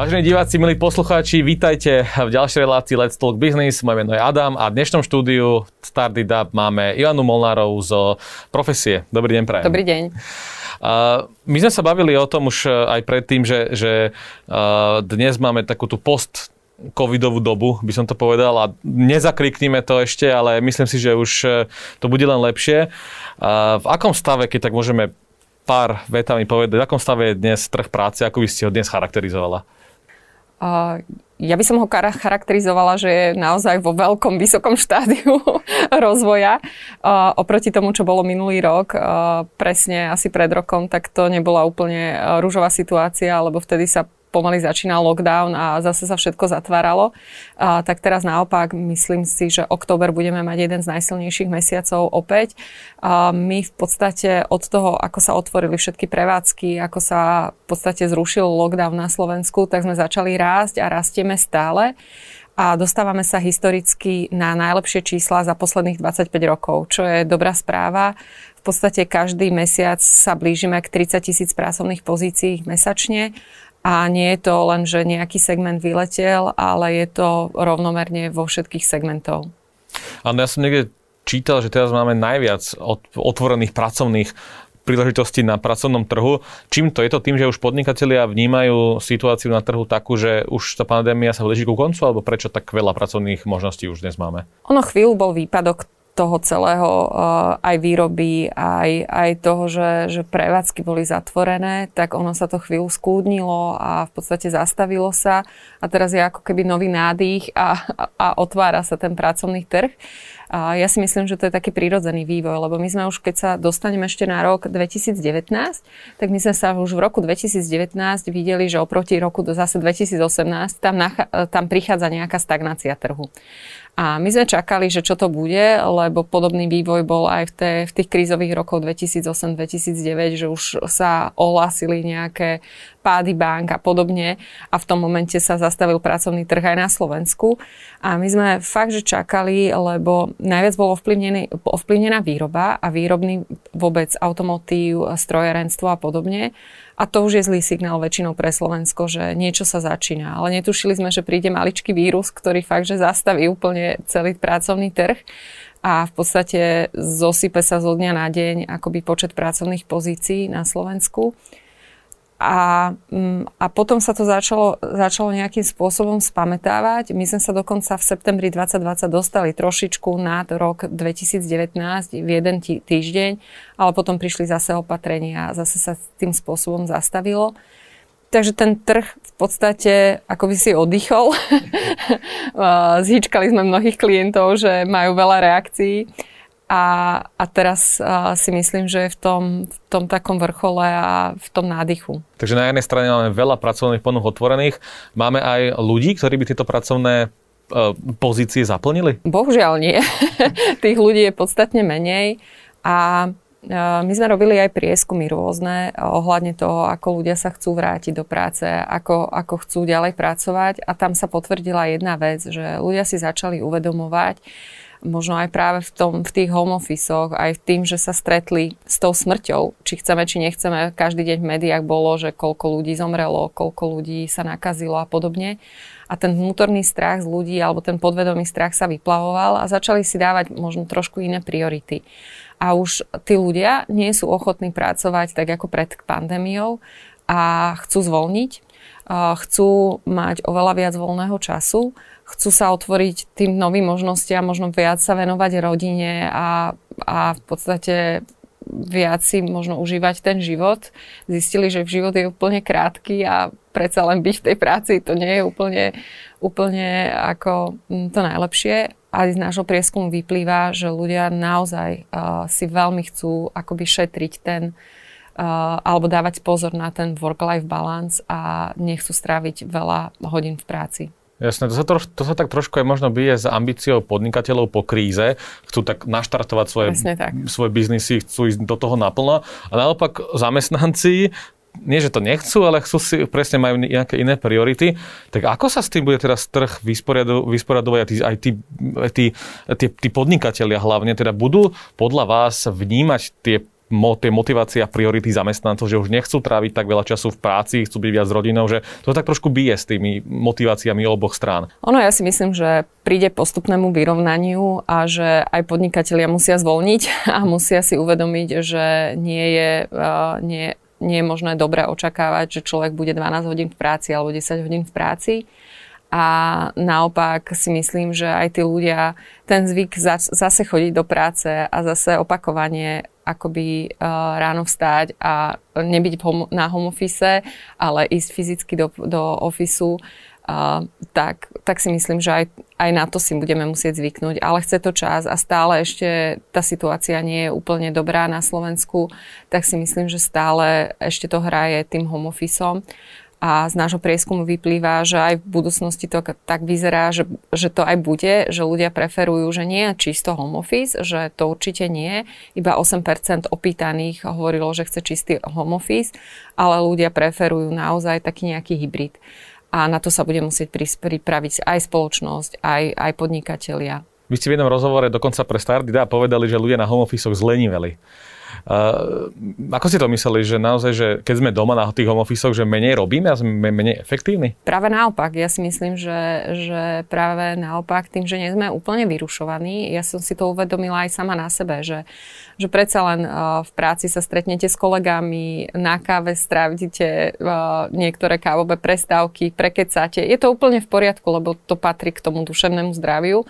Vážení diváci, milí poslucháči, vítajte v ďalšej relácii Let's Talk Business. Moje meno je Adam a v dnešnom štúdiu Started Up máme Ivanu Molnárov z profesie. Dobrý deň, prajem. Dobrý deň. Uh, my sme sa bavili o tom už aj predtým, že, že uh, dnes máme takú tú post covidovú dobu, by som to povedal a nezakriknime to ešte, ale myslím si, že už to bude len lepšie. V akom stave, keď tak môžeme pár vetami povedať, v akom stave je dnes trh práce, ako by ste ho dnes charakterizovala? Ja by som ho charakterizovala, že je naozaj vo veľkom, vysokom štádiu rozvoja. Oproti tomu, čo bolo minulý rok, presne asi pred rokom, tak to nebola úplne rúžová situácia, lebo vtedy sa pomaly začínal lockdown a zase sa všetko zatváralo. A, tak teraz naopak myslím si, že október budeme mať jeden z najsilnejších mesiacov opäť. A my v podstate od toho, ako sa otvorili všetky prevádzky, ako sa v podstate zrušil lockdown na Slovensku, tak sme začali rásť a rastieme stále a dostávame sa historicky na najlepšie čísla za posledných 25 rokov, čo je dobrá správa. V podstate každý mesiac sa blížime k 30 tisíc pracovných pozícií mesačne a nie je to len, že nejaký segment vyletel, ale je to rovnomerne vo všetkých segmentov. Ale ja som niekde čítal, že teraz máme najviac otvorených pracovných príležitostí na pracovnom trhu. Čím to je to tým, že už podnikatelia vnímajú situáciu na trhu takú, že už tá pandémia sa blíži ku koncu, alebo prečo tak veľa pracovných možností už dnes máme? Ono chvíľu bol výpadok toho celého eh, aj výroby, aj, aj toho, že, že prevádzky boli zatvorené, tak ono sa to chvíľu skúdnilo a v podstate zastavilo sa a teraz je ako keby nový nádych a, a, otvára sa ten pracovný trh. A ja si myslím, že to je taký prírodzený vývoj, lebo my sme už, keď sa dostaneme ešte na rok 2019, tak my sme sa už v roku 2019 videli, že oproti roku do zase 2018 tam, nacha- tam prichádza nejaká stagnácia trhu. A my sme čakali, že čo to bude, lebo podobný vývoj bol aj v, té, v tých krízových rokoch 2008-2009, že už sa ohlásili nejaké pády bank a podobne a v tom momente sa zastavil pracovný trh aj na Slovensku. A my sme fakt, že čakali, lebo najviac bolo ovplyvnená výroba a výrobný vôbec automotív, strojerenstvo a podobne. A to už je zlý signál väčšinou pre Slovensko, že niečo sa začína. Ale netušili sme, že príde maličký vírus, ktorý fakt, že zastaví úplne celý pracovný trh a v podstate zosype sa zo dňa na deň akoby počet pracovných pozícií na Slovensku. A, mm, a potom sa to začalo, začalo nejakým spôsobom spametávať. My sme sa dokonca v septembri 2020 dostali trošičku nad rok 2019 v jeden týždeň, ale potom prišli zase opatrenia a zase sa tým spôsobom zastavilo. Takže ten trh v podstate ako by si oddychol. Zhýčkali sme mnohých klientov, že majú veľa reakcií a, a teraz uh, si myslím, že je v tom, v tom takom vrchole a v tom nádychu. Takže na jednej strane máme veľa pracovných ponúk otvorených. Máme aj ľudí, ktorí by tieto pracovné uh, pozície zaplnili? Bohužiaľ nie. Tých ľudí je podstatne menej a my sme robili aj prieskumy rôzne ohľadne toho, ako ľudia sa chcú vrátiť do práce, ako, ako chcú ďalej pracovať a tam sa potvrdila jedna vec, že ľudia si začali uvedomovať, možno aj práve v, tom, v tých home office aj tým, že sa stretli s tou smrťou, či chceme, či nechceme. Každý deň v médiách bolo, že koľko ľudí zomrelo, koľko ľudí sa nakazilo a podobne. A ten vnútorný strach z ľudí, alebo ten podvedomý strach sa vyplavoval a začali si dávať možno trošku iné priority. A už tí ľudia nie sú ochotní pracovať tak ako pred pandémiou a chcú zvolniť, chcú mať oveľa viac voľného času chcú sa otvoriť tým novým možnostiam, možno viac sa venovať rodine a, a v podstate viac si možno užívať ten život. Zistili, že život je úplne krátky a predsa len byť v tej práci to nie je úplne, úplne ako mm, to najlepšie. A z nášho prieskumu vyplýva, že ľudia naozaj uh, si veľmi chcú akoby šetriť ten uh, alebo dávať pozor na ten work-life balance a nechcú stráviť veľa hodín v práci. Jasné, to sa, troš, to sa tak trošku aj možno bije s ambíciou podnikateľov po kríze. Chcú tak naštartovať svoje, tak. svoje biznisy, chcú ísť do toho naplno. A naopak zamestnanci nie, že to nechcú, ale chcú si, presne majú nejaké iné priority. Tak ako sa s tým bude teraz trh vysporiadovať aj tí, aj tí, tí, tí, tí podnikatelia hlavne? Teda budú podľa vás vnímať tie tie motivácia a priority zamestnancov, že už nechcú tráviť tak veľa času v práci, chcú byť viac s rodinou, že to tak trošku bije s tými motiváciami oboch strán. Ono, ja si myslím, že príde postupnému vyrovnaniu a že aj podnikatelia musia zvolniť a musia si uvedomiť, že nie je, nie, nie je možné dobre očakávať, že človek bude 12 hodín v práci alebo 10 hodín v práci. A naopak si myslím, že aj tí ľudia ten zvyk zase chodiť do práce a zase opakovanie akoby uh, ráno vstať a nebyť na home office, ale ísť fyzicky do, do ofisu, uh, tak, tak si myslím, že aj, aj na to si budeme musieť zvyknúť. Ale chce to čas a stále ešte tá situácia nie je úplne dobrá na Slovensku, tak si myslím, že stále ešte to hraje tým home officeom. A z nášho prieskumu vyplýva, že aj v budúcnosti to tak vyzerá, že, že to aj bude, že ľudia preferujú, že nie čisto home office, že to určite nie. Iba 8% opýtaných hovorilo, že chce čistý home office, ale ľudia preferujú naozaj taký nejaký hybrid. A na to sa bude musieť pripraviť aj spoločnosť, aj, aj podnikatelia. Vy ste v jednom rozhovore dokonca pre Stardida povedali, že ľudia na home office zleniveli. Ako ste to mysleli, že naozaj, že keď sme doma na tých home office že menej robíme a sme menej efektívni? Práve naopak. Ja si myslím, že, že práve naopak tým, že nie sme úplne vyrušovaní, ja som si to uvedomila aj sama na sebe, že, že predsa len v práci sa stretnete s kolegami, na káve strávite niektoré kávové prestávky, prekecáte. Je to úplne v poriadku, lebo to patrí k tomu duševnému zdraviu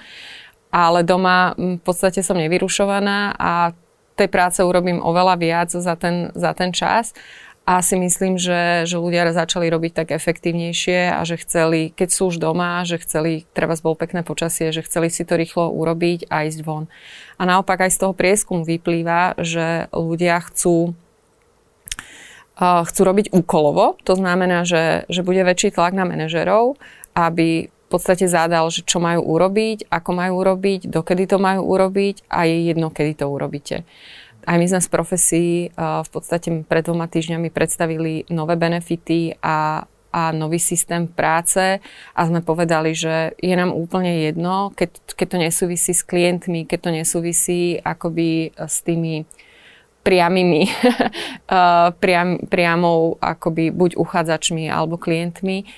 ale doma v podstate som nevyrušovaná a tej práce urobím oveľa viac za ten, za ten čas a si myslím, že, že ľudia začali robiť tak efektívnejšie a že chceli, keď sú už doma, že chceli, treba bol pekné počasie, že chceli si to rýchlo urobiť a ísť von. A naopak aj z toho prieskumu vyplýva, že ľudia chcú chcú robiť úkolovo, to znamená, že, že bude väčší tlak na manažerov, aby podstate zadal, že čo majú urobiť, ako majú urobiť, dokedy to majú urobiť a je jedno, kedy to urobíte. Aj my sme z profesí v podstate pred dvoma týždňami predstavili nové benefity a a nový systém práce a sme povedali, že je nám úplne jedno, keď, keď to nesúvisí s klientmi, keď to nesúvisí akoby s tými priamými, priam, priamou akoby buď uchádzačmi alebo klientmi,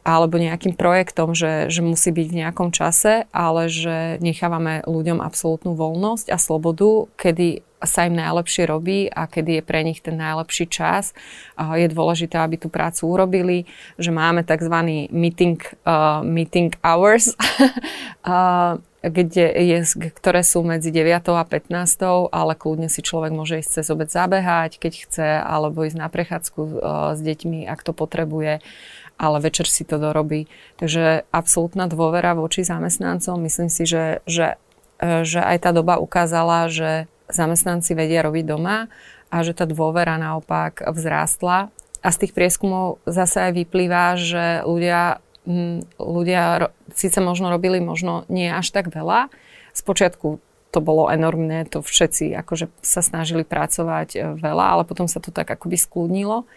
alebo nejakým projektom, že, že musí byť v nejakom čase, ale že nechávame ľuďom absolútnu voľnosť a slobodu, kedy sa im najlepšie robí a kedy je pre nich ten najlepší čas. Je dôležité, aby tú prácu urobili, že máme tzv. meeting, uh, meeting hours, uh, kde je, ktoré sú medzi 9. a 15. ale kľudne si človek môže ísť cez obec zabehať, keď chce, alebo ísť na prechádzku uh, s deťmi, ak to potrebuje ale večer si to dorobí. Takže absolútna dôvera voči zamestnancom. Myslím si, že, že, e, že aj tá doba ukázala, že zamestnanci vedia robiť doma a že tá dôvera naopak vzrástla. A z tých prieskumov zase aj vyplýva, že ľudia, ľudia síce možno robili možno nie až tak veľa. Spočiatku to bolo enormné, to všetci akože sa snažili pracovať e, veľa, ale potom sa to tak akoby skľudnilo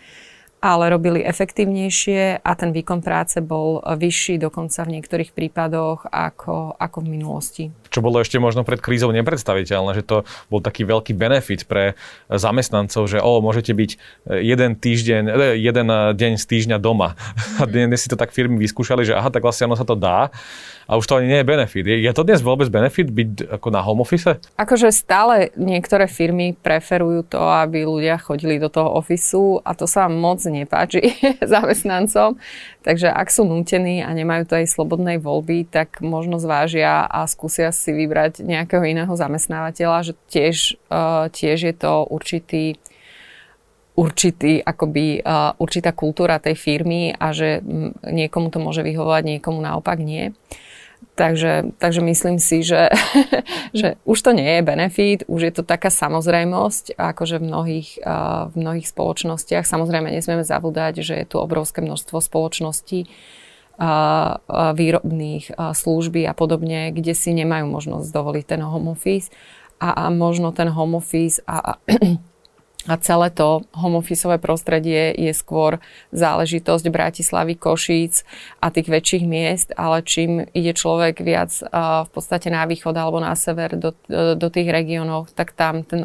ale robili efektívnejšie a ten výkon práce bol vyšší dokonca v niektorých prípadoch ako, ako v minulosti. Čo bolo ešte možno pred krízou nepredstaviteľné, že to bol taký veľký benefit pre zamestnancov, že o, môžete byť jeden týždeň, eh, jeden deň z týždňa doma. A dnes si to tak firmy vyskúšali, že aha, tak vlastne ono sa to dá a už to ani nie je benefit. Je, je to dnes vôbec benefit byť ako na home office? Akože stále niektoré firmy preferujú to, aby ľudia chodili do toho ofisu a to sa moc nepáči zamestnancom. Takže ak sú nútení a nemajú to aj slobodnej voľby, tak možno zvážia a skúsia si vybrať nejakého iného zamestnávateľa, že tiež, uh, tiež je to určitý určitý, akoby, uh, určitá kultúra tej firmy a že niekomu to môže vyhovovať, niekomu naopak nie. Takže, takže myslím si, že, že už to nie je benefit, už je to taká samozrejmosť, akože v mnohých, v mnohých spoločnostiach. Samozrejme nesmieme zavúdať, že je tu obrovské množstvo spoločností, výrobných služby a podobne, kde si nemajú možnosť dovoliť ten home office a, a možno ten home office a, a a celé to homofisové prostredie je skôr záležitosť Bratislavy, Košíc a tých väčších miest, ale čím ide človek viac v podstate na východ alebo na sever do, do tých regiónov, tak tam ten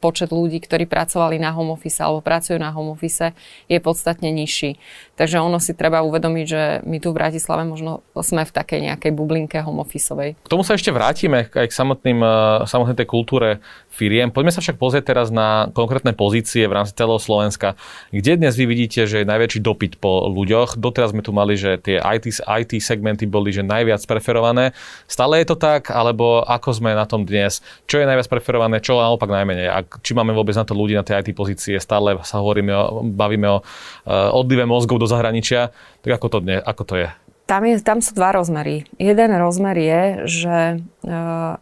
počet ľudí, ktorí pracovali na home alebo pracujú na home office, je podstatne nižší. Takže ono si treba uvedomiť, že my tu v Bratislave možno sme v takej nejakej bublinke home officeovej. K tomu sa ešte vrátime, aj k samotným, eh, samotnej tej kultúre firiem. Poďme sa však pozrieť teraz na konkrétne pozície v rámci celého Slovenska. Kde dnes vy vidíte, že je najväčší dopyt po ľuďoch? Doteraz sme tu mali, že tie IT, IT segmenty boli že najviac preferované. Stále je to tak, alebo ako sme na tom dnes? Čo je najviac preferované, čo naopak najmenej? A či máme vôbec na to ľudí na tie IT pozície? Stále sa hovoríme, bavíme o uh, odlive mozgov do zahraničia. Tak ako to, dnes, ako to je? Tam, je, tam sú dva rozmery. Jeden rozmer je, že uh,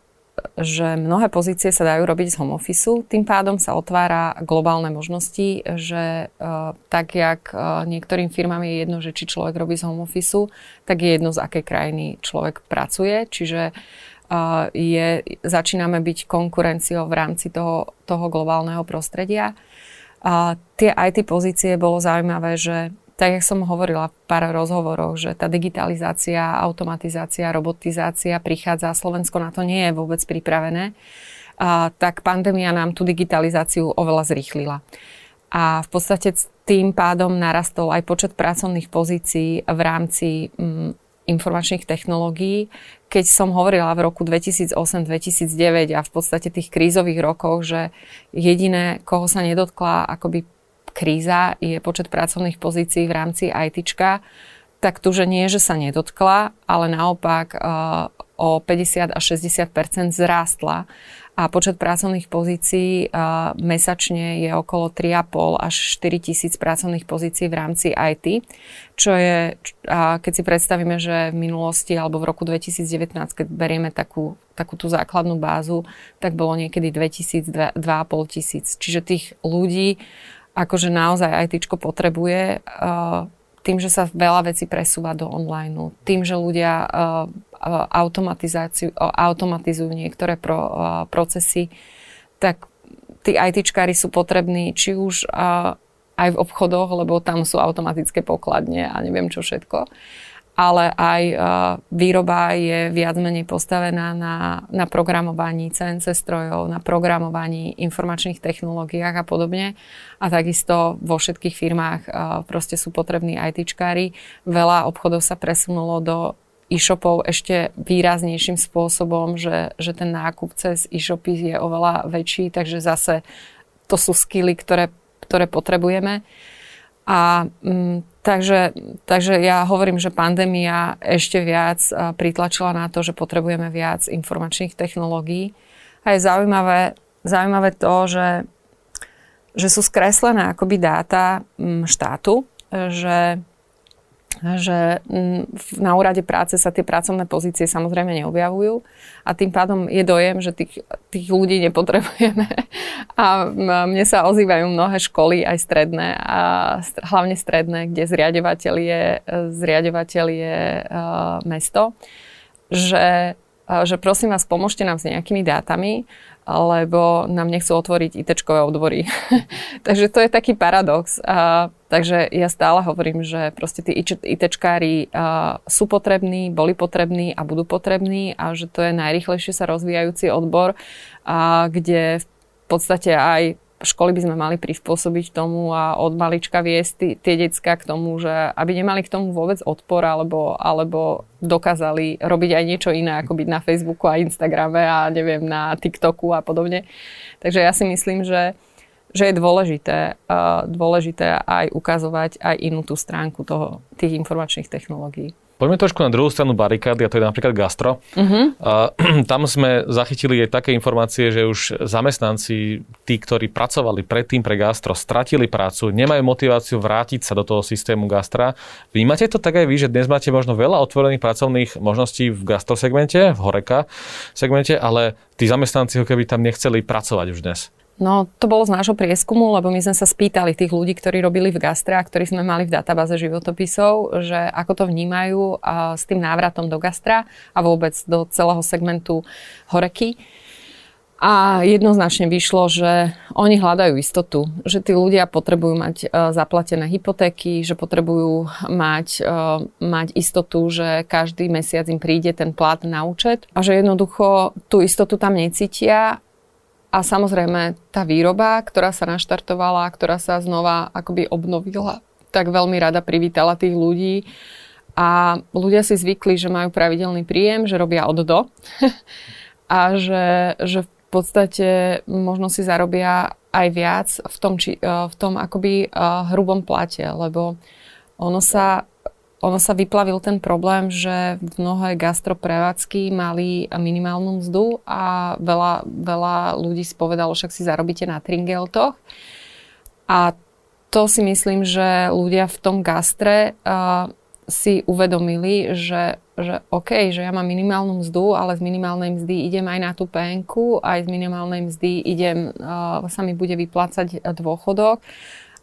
že mnohé pozície sa dajú robiť z home office, tým pádom sa otvára globálne možnosti, že uh, tak, jak uh, niektorým firmám je jedno, že či človek robí z home office, tak je jedno, z akej krajiny človek pracuje, čiže je, začíname byť konkurenciou v rámci toho, toho globálneho prostredia. A tie IT pozície bolo zaujímavé, že tak, jak som hovorila v pár rozhovoroch, že tá digitalizácia, automatizácia, robotizácia prichádza, Slovensko na to nie je vôbec pripravené, a, tak pandémia nám tú digitalizáciu oveľa zrýchlila. A v podstate tým pádom narastol aj počet pracovných pozícií v rámci mm, informačných technológií. Keď som hovorila v roku 2008-2009 a v podstate tých krízových rokoch, že jediné, koho sa nedotkla akoby kríza je počet pracovných pozícií v rámci ITčka, tak tu, že nie, že sa nedotkla, ale naopak uh, o 50 až 60% zrástla a počet pracovných pozícií uh, mesačne je okolo 3,5 až 4 tisíc pracovných pozícií v rámci IT, čo je, keď si predstavíme, že v minulosti alebo v roku 2019, keď berieme takú, takú tú základnú bázu, tak bolo niekedy 2000, 2,5 tisíc. Čiže tých ľudí akože naozaj IT potrebuje uh, tým, že sa veľa vecí presúva do online, tým, že ľudia uh, automatizáciu, uh, automatizujú niektoré pro, procesy, tak tí ITčkári sú potrební či už aj v obchodoch, lebo tam sú automatické pokladne a neviem čo všetko ale aj uh, výroba je viac menej postavená na, na programovaní CNC strojov, na programovaní informačných technológiách a podobne. A takisto vo všetkých firmách uh, proste sú potrební ITčkári. Veľa obchodov sa presunulo do e-shopov ešte výraznejším spôsobom, že, že ten nákup cez e-shopy je oveľa väčší, takže zase to sú skily, ktoré, ktoré potrebujeme. A mm, takže, takže ja hovorím, že pandémia ešte viac pritlačila na to, že potrebujeme viac informačných technológií. A je zaujímavé, zaujímavé to, že, že sú skreslené akoby dáta mm, štátu, že že mm, na úrade práce sa tie pracovné pozície samozrejme neobjavujú a tým pádom je dojem, že tých, tých ľudí nepotrebujeme. A mne sa ozývajú mnohé školy, aj stredné, a hlavne stredné, kde zriadovateľ je, zriadovateľ je uh, mesto, že, uh, že prosím vás, pomôžte nám s nejakými dátami, lebo nám nechcú otvoriť IT-čkové odbory. takže to je taký paradox. Uh, takže ja stále hovorím, že proste tí ITčkári uh, sú potrební, boli potrební a budú potrební a že to je najrychlejšie sa rozvíjajúci odbor, uh, kde v podstate aj školy by sme mali prispôsobiť tomu a od malička viesť tie decka k tomu, že aby nemali k tomu vôbec odpor alebo, alebo dokázali robiť aj niečo iné, ako byť na Facebooku a Instagrame a neviem, na TikToku a podobne. Takže ja si myslím, že, že je dôležité, uh, dôležité aj ukazovať aj inú tú stránku toho, tých informačných technológií. Poďme trošku na druhú stranu barikády, a to je napríklad gastro. Uh-huh. A, tam sme zachytili aj také informácie, že už zamestnanci, tí, ktorí pracovali predtým pre gastro, stratili prácu, nemajú motiváciu vrátiť sa do toho systému gastra. Vnímate to tak aj vy, že dnes máte možno veľa otvorených pracovných možností v gastro segmente, v horeka segmente, ale tí zamestnanci ho keby tam nechceli pracovať už dnes? No, to bolo z nášho prieskumu, lebo my sme sa spýtali tých ľudí, ktorí robili v gastre a ktorí sme mali v databáze životopisov, že ako to vnímajú a s tým návratom do gastra a vôbec do celého segmentu horeky. A jednoznačne vyšlo, že oni hľadajú istotu, že tí ľudia potrebujú mať uh, zaplatené hypotéky, že potrebujú mať, uh, mať istotu, že každý mesiac im príde ten plat na účet a že jednoducho tú istotu tam necítia a samozrejme tá výroba, ktorá sa naštartovala, ktorá sa znova akoby obnovila, tak veľmi rada privítala tých ľudí. A ľudia si zvykli, že majú pravidelný príjem, že robia od do. a že, že v podstate možno si zarobia aj viac v tom, či, v tom akoby e, hrubom plate, lebo ono sa, ono sa vyplavil ten problém, že mnohé gastroprevádzky mali minimálnu mzdu a veľa, veľa ľudí spovedalo, však si zarobíte na tringeltoch. A to si myslím, že ľudia v tom gastre uh, si uvedomili, že, že OK, že ja mám minimálnu mzdu, ale z minimálnej mzdy idem aj na tú penku, aj z minimálnej mzdy idem, uh, sa mi bude vyplácať dôchodok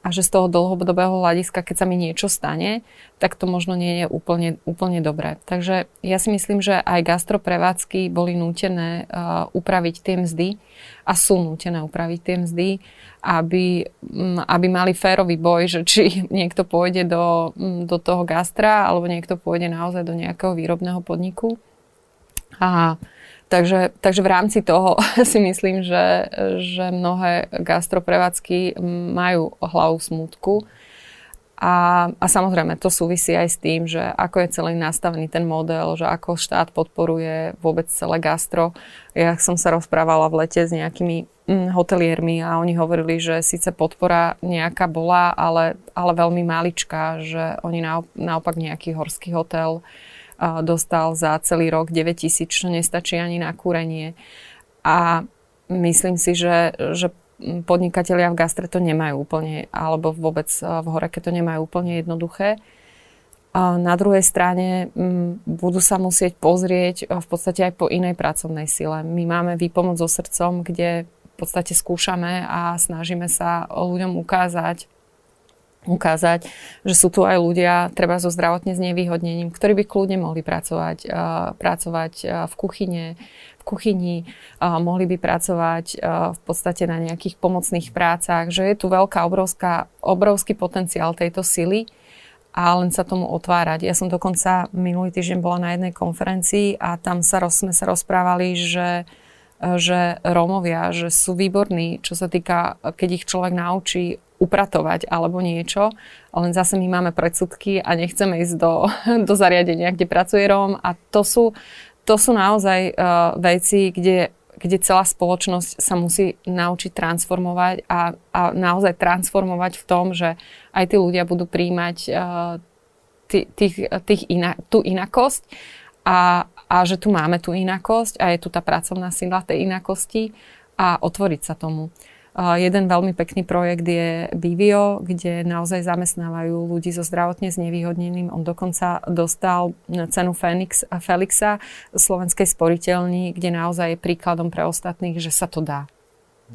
a že z toho dlhodobého hľadiska, keď sa mi niečo stane, tak to možno nie je úplne, úplne dobré. Takže ja si myslím, že aj gastroprevádzky boli nútené uh, upraviť tie mzdy a sú nútené upraviť tie mzdy, aby, um, aby mali férový boj, že či niekto pôjde do, um, do toho gastra alebo niekto pôjde naozaj do nejakého výrobného podniku. A Takže, takže v rámci toho si myslím, že, že mnohé gastroprevádzky majú hlavu smutku. A, a samozrejme, to súvisí aj s tým, že ako je celý nastavený ten model, že ako štát podporuje vôbec celé gastro. Ja som sa rozprávala v lete s nejakými mm, hoteliermi a oni hovorili, že síce podpora nejaká bola, ale, ale veľmi maličká, že oni naopak nejaký horský hotel uh, dostal za celý rok 9 tisíc, čo nestačí ani na kúrenie. A myslím si, že, že podnikatelia v gastre to nemajú úplne, alebo vôbec v horeke to nemajú úplne jednoduché. A na druhej strane m, budú sa musieť pozrieť v podstate aj po inej pracovnej sile. My máme výpomoc so srdcom, kde v podstate skúšame a snažíme sa ľuďom ukázať, ukázať, že sú tu aj ľudia, treba so zdravotne znevýhodnením, ktorí by kľudne mohli pracovať, pracovať v kuchyne, v kuchyni, mohli by pracovať v podstate na nejakých pomocných prácach, že je tu veľká, obrovská, obrovský potenciál tejto sily a len sa tomu otvárať. Ja som dokonca minulý týždeň bola na jednej konferencii a tam sa sme sa rozprávali, že že Rómovia, že sú výborní, čo sa týka, keď ich človek naučí upratovať alebo niečo, len zase my máme predsudky a nechceme ísť do, do zariadenia, kde pracuje Róm a to sú, to sú naozaj uh, veci, kde, kde celá spoločnosť sa musí naučiť transformovať a, a naozaj transformovať v tom, že aj tí ľudia budú príjmať uh, tých, tých, tých tú inakosť a, a že tu máme tú inakosť a je tu tá pracovná sila tej inakosti a otvoriť sa tomu. Jeden veľmi pekný projekt je Bivio, kde naozaj zamestnávajú ľudí so zdravotne znevýhodneným. On dokonca dostal cenu Fenix, Felixa slovenskej sporiteľni, kde naozaj je príkladom pre ostatných, že sa to dá.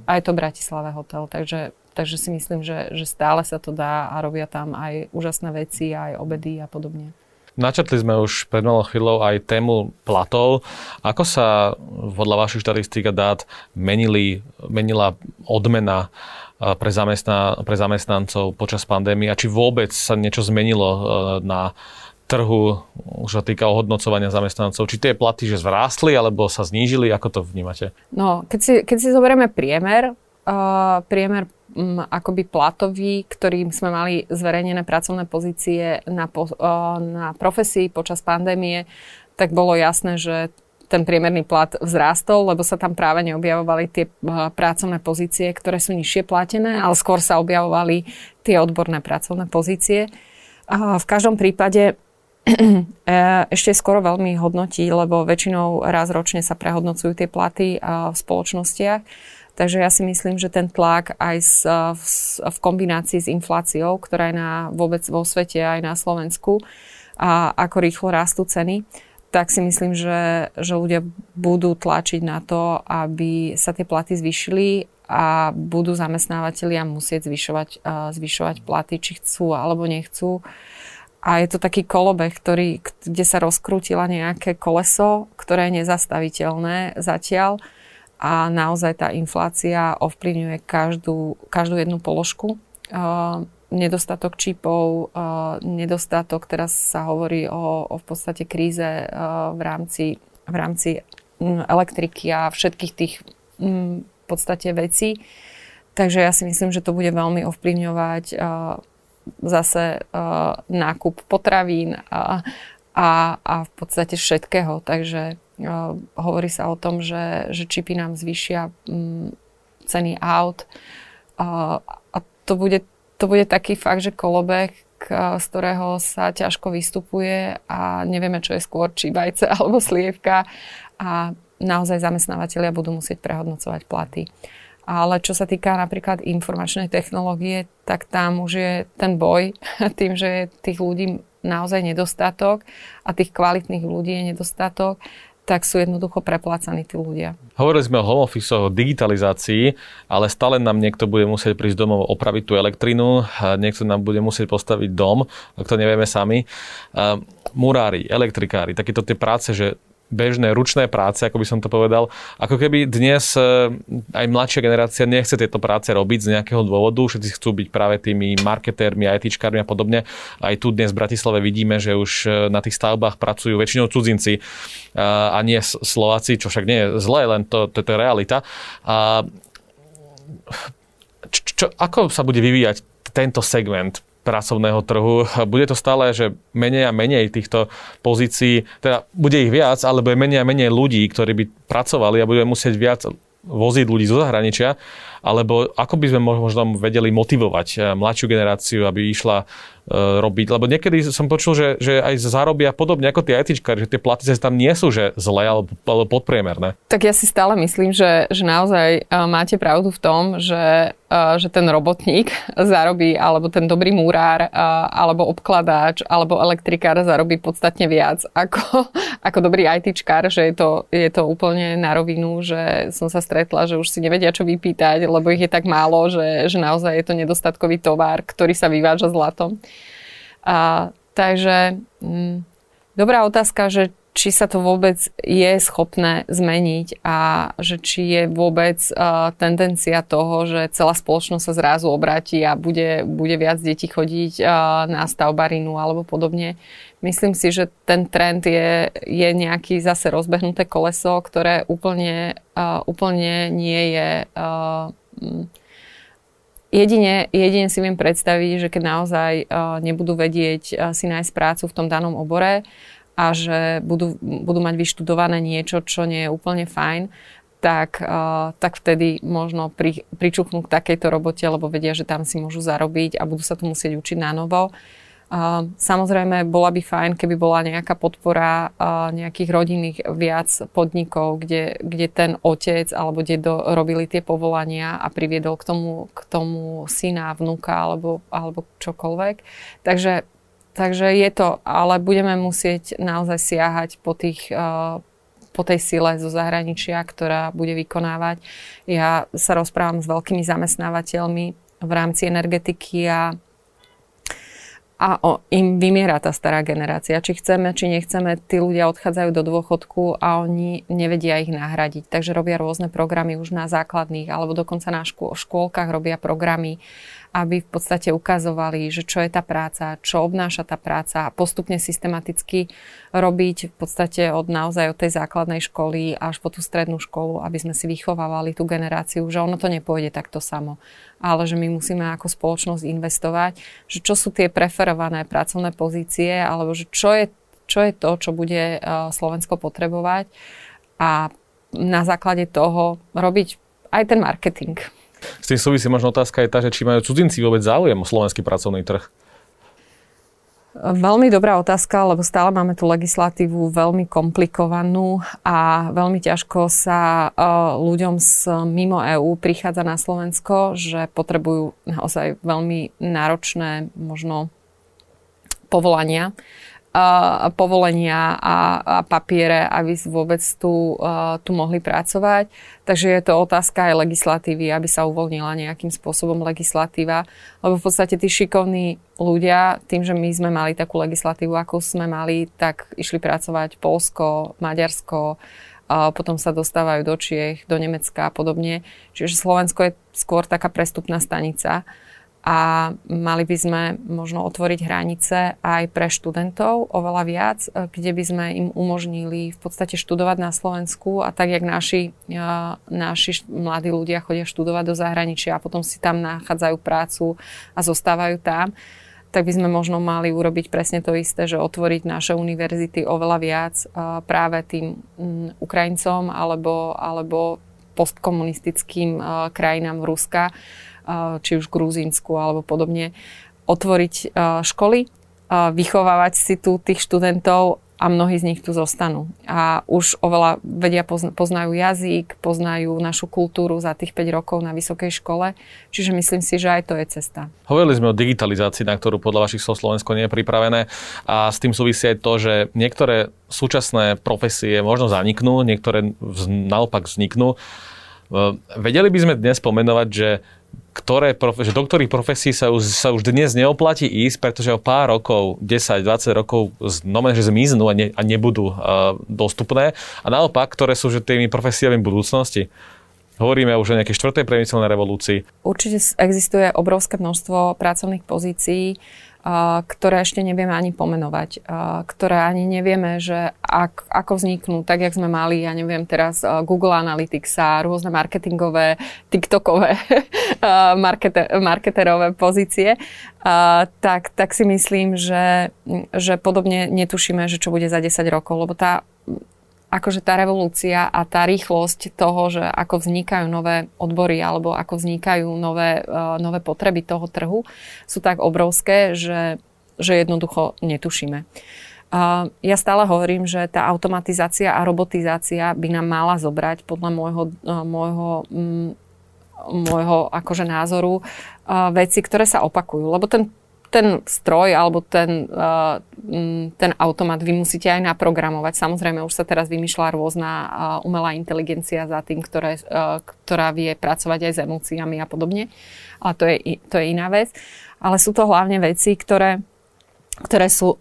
A je to Bratislave hotel, takže, takže si myslím, že, že stále sa to dá a robia tam aj úžasné veci, aj obedy a podobne. Načrtli sme už pred malou chvíľou aj tému platov. Ako sa podľa vašich štatistík a dát menili, menila odmena pre, zamestná, pre zamestnancov počas pandémie a či vôbec sa niečo zmenilo na trhu, už sa týka ohodnocovania zamestnancov. Či tie platy že zvrástli alebo sa znížili? Ako to vnímate? No, keď si, keď si zoberieme priemer, uh, priemer m, akoby platový, ktorým sme mali zverejnené pracovné pozície na, po, na profesii počas pandémie, tak bolo jasné, že ten priemerný plat vzrástol, lebo sa tam práve neobjavovali tie pracovné pozície, ktoré sú nižšie platené, ale skôr sa objavovali tie odborné pracovné pozície. V každom prípade e, ešte skoro veľmi hodnotí, lebo väčšinou raz ročne sa prehodnocujú tie platy v spoločnostiach. Takže ja si myslím, že ten tlak aj s, v, v kombinácii s infláciou, ktorá je na, vôbec vo svete aj na Slovensku, a ako rýchlo rastú ceny, tak si myslím, že, že ľudia budú tlačiť na to, aby sa tie platy zvýšili a budú zamestnávateľia musieť zvyšovať, zvyšovať platy, či chcú alebo nechcú. A je to taký kolobeh, ktorý, kde sa rozkrútila nejaké koleso, ktoré je nezastaviteľné zatiaľ a naozaj tá inflácia ovplyvňuje každú, každú jednu položku. Uh, nedostatok čipov, uh, nedostatok, teraz sa hovorí o, o v podstate kríze uh, v rámci, v rámci um, elektriky a všetkých tých um, podstate veci. Takže ja si myslím, že to bude veľmi ovplyvňovať zase nákup potravín a, a, a v podstate všetkého. Takže hovorí sa o tom, že, že čipy nám zvýšia um, ceny aut. A to bude, to bude taký fakt, že kolobek, z ktorého sa ťažko vystupuje a nevieme, čo je skôr, či vajce alebo slievka a naozaj zamestnávateľia budú musieť prehodnocovať platy. Ale čo sa týka napríklad informačnej technológie, tak tam už je ten boj tým, že tých ľudí naozaj nedostatok a tých kvalitných ľudí je nedostatok, tak sú jednoducho preplácaní tí ľudia. Hovorili sme o home office, o digitalizácii, ale stále nám niekto bude musieť prísť domov opraviť tú elektrinu, niekto nám bude musieť postaviť dom, to nevieme sami. Murári, elektrikári, takéto tie práce, že bežné ručné práce, ako by som to povedal. Ako keby dnes e, aj mladšia generácia nechce tieto práce robiť z nejakého dôvodu, všetci chcú byť práve tými marketérmi, ITčkármi a podobne. Aj tu dnes v Bratislave vidíme, že už e, na tých stavbách pracujú väčšinou cudzinci e, a nie Slováci, čo však nie je zlé, len to, to, to je realita. A čo, ako sa bude vyvíjať tento segment pracovného trhu. Bude to stále, že menej a menej týchto pozícií, teda bude ich viac, alebo je menej a menej ľudí, ktorí by pracovali a budeme musieť viac voziť ľudí zo zahraničia, alebo ako by sme možno vedeli motivovať eh, mladšiu generáciu, aby išla E, robiť. Lebo niekedy som počul, že, že aj zarobia podobne ako tie ITčkári, že tie platy tam nie sú že zlé alebo, alebo podpriemerné. Tak ja si stále myslím, že, že naozaj uh, máte pravdu v tom, že, že ten robotník zarobí, alebo ten dobrý múrár, alebo obkladáč, alebo elektrikár zarobí podstatne viac ako, ako dobrý ITčkár, že je to, je to úplne na rovinu, že som sa stretla, že už si nevedia čo vypýtať, lebo ich je tak málo, že, že naozaj je to nedostatkový tovar, ktorý sa vyváža zlatom. A, takže m, mm, dobrá otázka, že či sa to vôbec je schopné zmeniť a že či je vôbec uh, tendencia toho, že celá spoločnosť sa zrazu obráti a bude, bude viac detí chodiť uh, na stavbarinu alebo podobne. Myslím si, že ten trend je, je nejaký zase rozbehnuté koleso, ktoré úplne, uh, úplne nie je uh, Jedine, jedine si viem predstaviť, že keď naozaj uh, nebudú vedieť uh, si nájsť prácu v tom danom obore a že budú, budú mať vyštudované niečo, čo nie je úplne fajn, tak, uh, tak vtedy možno pri, pričuknú k takejto robote, lebo vedia, že tam si môžu zarobiť a budú sa to musieť učiť na novo. Samozrejme, bola by fajn, keby bola nejaká podpora nejakých rodinných viac podnikov, kde, kde ten otec alebo dedo robili tie povolania a priviedol k tomu, k tomu syna, vnúka alebo, alebo čokoľvek. Takže, takže je to, ale budeme musieť naozaj siahať po tých po tej sile zo zahraničia, ktorá bude vykonávať. Ja sa rozprávam s veľkými zamestnávateľmi v rámci energetiky a a o, im vymiera tá stará generácia. Či chceme, či nechceme, tí ľudia odchádzajú do dôchodku a oni nevedia ich nahradiť. Takže robia rôzne programy už na základných alebo dokonca na škôl, škôlkach robia programy aby v podstate ukazovali, že čo je tá práca, čo obnáša tá práca a postupne systematicky robiť v podstate od naozaj od tej základnej školy až po tú strednú školu, aby sme si vychovávali tú generáciu, že ono to nepôjde takto samo, ale že my musíme ako spoločnosť investovať, že čo sú tie preferované pracovné pozície alebo že čo je, čo je to, čo bude Slovensko potrebovať a na základe toho robiť aj ten marketing. S tým súvisí možno otázka je tá, že či majú cudzinci vôbec záujem o slovenský pracovný trh. Veľmi dobrá otázka, lebo stále máme tú legislatívu veľmi komplikovanú a veľmi ťažko sa uh, ľuďom z mimo EÚ prichádza na Slovensko, že potrebujú naozaj veľmi náročné možno povolania povolenia a, a papiere, aby vôbec tu, tu mohli pracovať. Takže je to otázka aj legislatívy, aby sa uvoľnila nejakým spôsobom legislatíva. Lebo v podstate tí šikovní ľudia, tým, že my sme mali takú legislatívu, ako sme mali, tak išli pracovať Polsko, Maďarsko, a potom sa dostávajú do Čiech, do Nemecka a podobne. Čiže Slovensko je skôr taká prestupná stanica a mali by sme možno otvoriť hranice aj pre študentov oveľa viac, e, kde by sme im umožnili v podstate študovať na Slovensku a tak, jak naši, e, naši mladí ľudia chodia študovať do zahraničia a potom si tam nachádzajú prácu a zostávajú tam, tak by sme možno mali urobiť presne to isté, že otvoriť naše univerzity oveľa viac e, práve tým Ukrajincom alebo, alebo postkomunistickým krajinám Ruska, či už Gruzínsku alebo podobne, otvoriť školy, vychovávať si tu tých študentov a mnohí z nich tu zostanú. A už oveľa vedia, poznajú jazyk, poznajú našu kultúru za tých 5 rokov na vysokej škole. Čiže myslím si, že aj to je cesta. Hovorili sme o digitalizácii, na ktorú podľa vašich slov Slovensko nie je pripravené. A s tým súvisí aj to, že niektoré súčasné profesie možno zaniknú, niektoré naopak vzniknú. Vedeli by sme dnes pomenovať, že ktoré, že do ktorých profesí sa už, sa už dnes neoplatí ísť, pretože o pár rokov, 10-20 rokov znamená, že zmiznú a, ne, a nebudú uh, dostupné. A naopak, ktoré sú že tými profesiami budúcnosti. Hovoríme už o nejakej štvrtej priemyselnej revolúcii. Určite existuje obrovské množstvo pracovných pozícií, ktoré ešte nevieme ani pomenovať, ktoré ani nevieme, že ak, ako vzniknú, tak jak sme mali, ja neviem teraz Google Analytics a rôzne marketingové, TikTokové marketer, marketerové pozície, tak, tak si myslím, že, že podobne netušíme, že čo bude za 10 rokov, lebo tá akože tá revolúcia a tá rýchlosť toho, že ako vznikajú nové odbory alebo ako vznikajú nové, uh, nové potreby toho trhu, sú tak obrovské, že, že jednoducho netušíme. Uh, ja stále hovorím, že tá automatizácia a robotizácia by nám mala zobrať podľa môjho, uh, môjho, um, môjho akože názoru veci, ktoré sa opakujú. Lebo ten ten stroj alebo ten, uh, ten automat vy musíte aj naprogramovať. Samozrejme, už sa teraz vymýšľa rôzna uh, umelá inteligencia za tým, ktoré, uh, ktorá vie pracovať aj s emóciami a podobne. Ale to je, to je iná vec. Ale sú to hlavne veci, ktoré, ktoré sú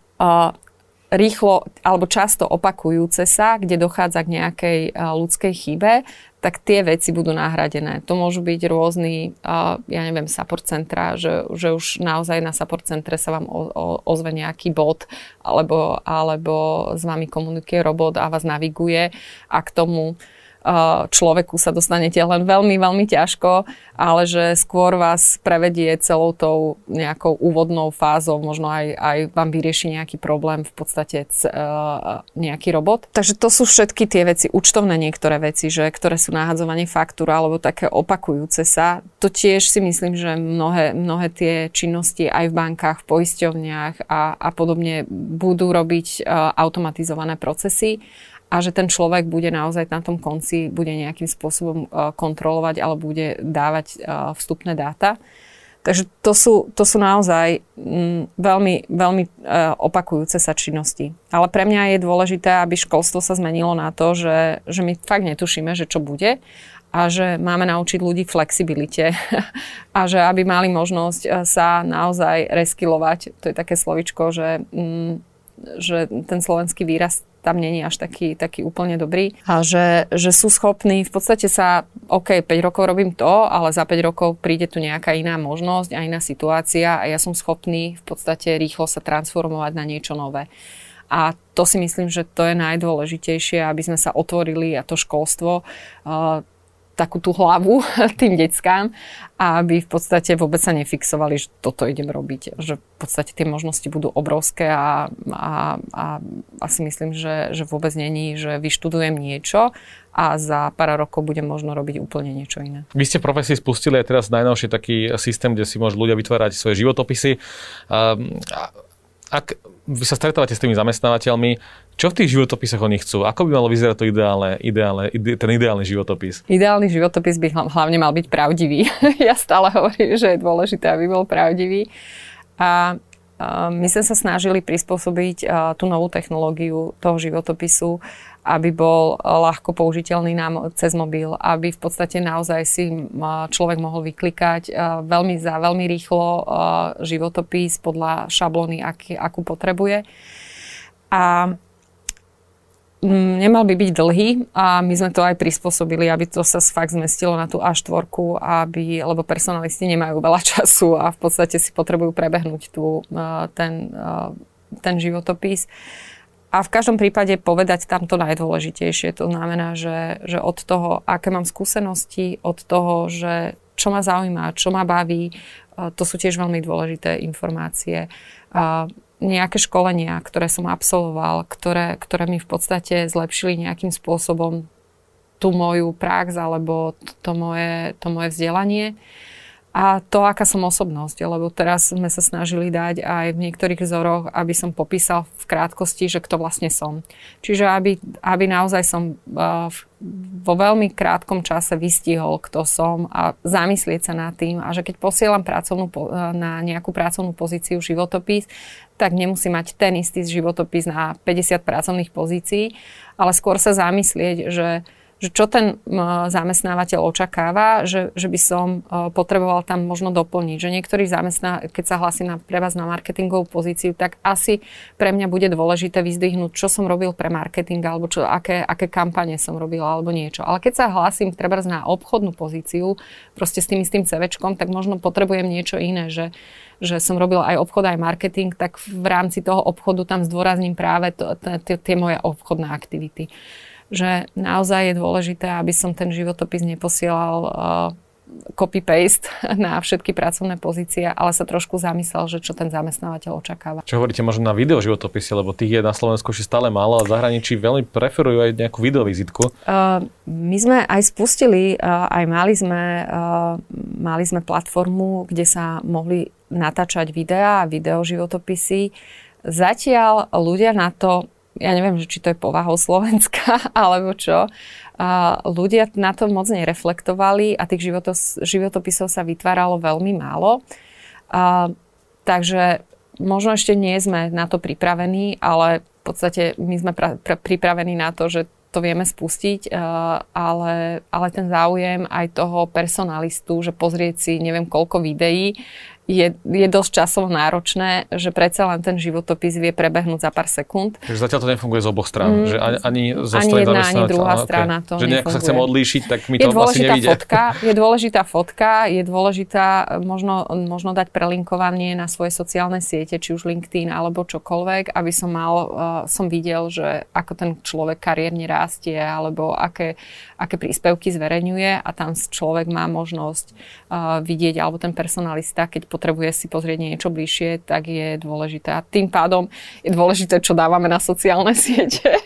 rýchlo alebo často opakujúce sa, kde dochádza k nejakej ľudskej chybe, tak tie veci budú nahradené. To môžu byť rôzny, ja neviem, support centra, že, že už naozaj na support centre sa vám ozve nejaký bod, alebo, alebo s vami komunikuje robot a vás naviguje a k tomu človeku sa dostanete len veľmi, veľmi ťažko, ale že skôr vás prevedie celou tou nejakou úvodnou fázou, možno aj, aj vám vyrieši nejaký problém, v podstate nejaký robot. Takže to sú všetky tie veci, účtovné niektoré veci, že, ktoré sú nahadzovanie faktúra alebo také opakujúce sa. To tiež si myslím, že mnohé, mnohé tie činnosti aj v bankách, v poisťovniach a, a podobne budú robiť automatizované procesy a že ten človek bude naozaj na tom konci, bude nejakým spôsobom e, kontrolovať alebo bude dávať e, vstupné dáta. Takže to sú, to sú naozaj mm, veľmi, veľmi e, opakujúce sa činnosti. Ale pre mňa je dôležité, aby školstvo sa zmenilo na to, že, že my fakt netušíme, že čo bude a že máme naučiť ľudí flexibilite a že aby mali možnosť sa naozaj reskilovať. To je také slovičko, že, mm, že ten slovenský výraz tam není až taký, taký úplne dobrý. A že, že sú schopní v podstate sa, OK, 5 rokov robím to, ale za 5 rokov príde tu nejaká iná možnosť a iná situácia a ja som schopný v podstate rýchlo sa transformovať na niečo nové. A to si myslím, že to je najdôležitejšie, aby sme sa otvorili a to školstvo uh, takú tú hlavu tým deckám a aby v podstate vôbec sa nefixovali, že toto idem robiť. Že v podstate tie možnosti budú obrovské a, a, a asi myslím, že, že vôbec není, že vyštudujem niečo a za pár rokov budem možno robiť úplne niečo iné. Vy ste profesii spustili aj teraz najnovšie taký systém, kde si môžu ľudia vytvárať svoje životopisy. Um, ak vy sa stretávate s tými zamestnávateľmi, čo v tých životopisoch oni chcú? Ako by malo vyzerať to ideálne, ideálne, ide, ten ideálny životopis? Ideálny životopis by hlavne mal byť pravdivý. ja stále hovorím, že je dôležité, aby bol pravdivý. A my sme sa snažili prispôsobiť tú novú technológiu toho životopisu, aby bol ľahko použiteľný nám cez mobil, aby v podstate naozaj si človek mohol vyklikať veľmi za veľmi rýchlo životopis podľa šablóny, aký, akú potrebuje. A Mm, nemal by byť dlhý a my sme to aj prispôsobili, aby to sa fakt zmestilo na tú A4, aby, lebo personalisti nemajú veľa času a v podstate si potrebujú prebehnúť tú, ten, ten životopis. A v každom prípade povedať tam to najdôležitejšie. To znamená, že, že od toho, aké mám skúsenosti, od toho, že čo ma zaujíma, čo ma baví, uh, to sú tiež veľmi dôležité informácie nejaké školenia, ktoré som absolvoval, ktoré, ktoré mi v podstate zlepšili nejakým spôsobom tú moju prax alebo to moje, to moje vzdelanie a to, aká som osobnosť, lebo teraz sme sa snažili dať aj v niektorých vzoroch, aby som popísal v krátkosti, že kto vlastne som. Čiže aby, aby naozaj som uh, vo veľmi krátkom čase vystihol, kto som a zamyslieť sa nad tým a že keď posielam pracovnú, uh, na nejakú pracovnú pozíciu životopis, tak nemusí mať ten istý životopis na 50 pracovných pozícií, ale skôr sa zamyslieť, že že čo ten zamestnávateľ očakáva, že, že by som e, potreboval tam možno doplniť. Že niektorý zamestná, keď sa hlasí na, pre vás na marketingovú pozíciu, tak asi pre mňa bude dôležité vyzdvihnúť, čo som robil pre marketing, alebo čo, aké, aké kampane som robil, alebo niečo. Ale keď sa hlasím treba na obchodnú pozíciu, proste s tým istým CVčkom, tak možno potrebujem niečo iné, že že som robil aj obchod, aj marketing, tak v rámci toho obchodu tam zdôrazním práve tie moje obchodné aktivity že naozaj je dôležité, aby som ten životopis neposielal uh, copy-paste na všetky pracovné pozície, ale sa trošku zamyslel, že čo ten zamestnávateľ očakáva. Čo hovoríte možno na video životopisy, lebo tých je na Slovensku ešte stále málo a v zahraničí veľmi preferujú aj nejakú videovizitku. Uh, my sme aj spustili, uh, aj mali sme, uh, mali sme platformu, kde sa mohli natáčať videá a videoživotopisy. Zatiaľ ľudia na to ja neviem, či to je povahou Slovenska, alebo čo. A ľudia na to moc nereflektovali a tých životos, životopisov sa vytváralo veľmi málo. A, takže možno ešte nie sme na to pripravení, ale v podstate my sme pra, pra, pripravení na to, že to vieme spustiť, ale, ale ten záujem aj toho personalistu, že pozrieť si neviem koľko videí, je, je dosť časovo náročné, že predsa len ten životopis vie prebehnúť za pár sekúnd. Takže zatiaľ to nefunguje z oboch strán, mm, že ani, ani zo ani jedna, ani druhá okay. strana to Že nejako sa chcem odlíšiť, tak mi je to asi nevíde. Fotka, je dôležitá fotka, je dôležitá možno, možno dať prelinkovanie na svoje sociálne siete, či už LinkedIn alebo čokoľvek, aby som mal, uh, som videl, že ako ten človek kariérne rastie, alebo aké, aké príspevky zverejňuje a tam človek má možnosť uh, vidieť, alebo ten personalista, keď potrebuje si pozrieť niečo bližšie, tak je dôležité. A tým pádom je dôležité, čo dávame na sociálne siete.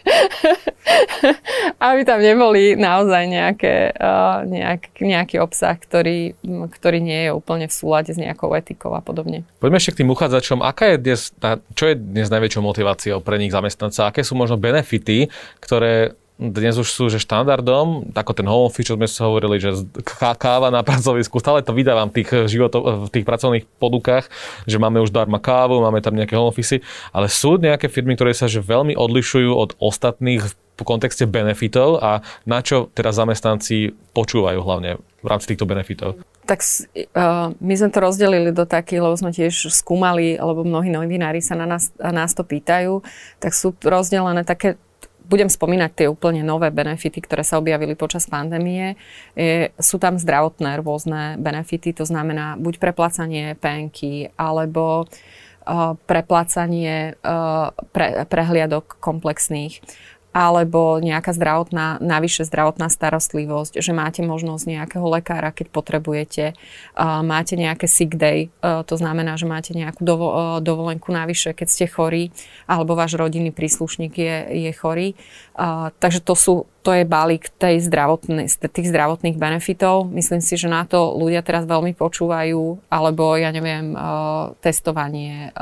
Aby tam neboli naozaj nejaké, uh, nejak, nejaký obsah, ktorý, ktorý nie je úplne v súlade s nejakou etikou a podobne. Poďme ešte k tým uchádzačom. Aká je dnes, čo je dnes najväčšou motiváciou pre nich zamestnanca? Aké sú možno benefity, ktoré dnes už sú že štandardom, ako ten home office, čo sme sa hovorili, že káva na pracovisku, stále to vydávam v tých, eh, životov, eh, v tých pracovných podukách, že máme už darma kávu, máme tam nejaké home office, ale sú nejaké firmy, ktoré sa že veľmi odlišujú od ostatných v kontexte benefitov a na čo teraz zamestnanci počúvajú hlavne v rámci týchto benefitov? Tak uh, my sme to rozdelili do takých, lebo sme tiež skúmali, lebo mnohí novinári sa na nás, na nás to pýtajú, tak sú rozdelené také budem spomínať tie úplne nové benefity, ktoré sa objavili počas pandémie. Je, sú tam zdravotné rôzne benefity, to znamená buď preplácanie penky, alebo uh, preplácanie uh, pre, prehliadok komplexných alebo nejaká zdravotná, navyše zdravotná starostlivosť, že máte možnosť nejakého lekára, keď potrebujete, máte nejaké sick day, to znamená, že máte nejakú dovo, dovolenku navyše, keď ste chorí, alebo váš rodinný príslušník je, je chorý. Takže to sú to je balík tej zdravotnej, tých zdravotných benefitov. Myslím si, že na to ľudia teraz veľmi počúvajú, alebo ja neviem, testovanie,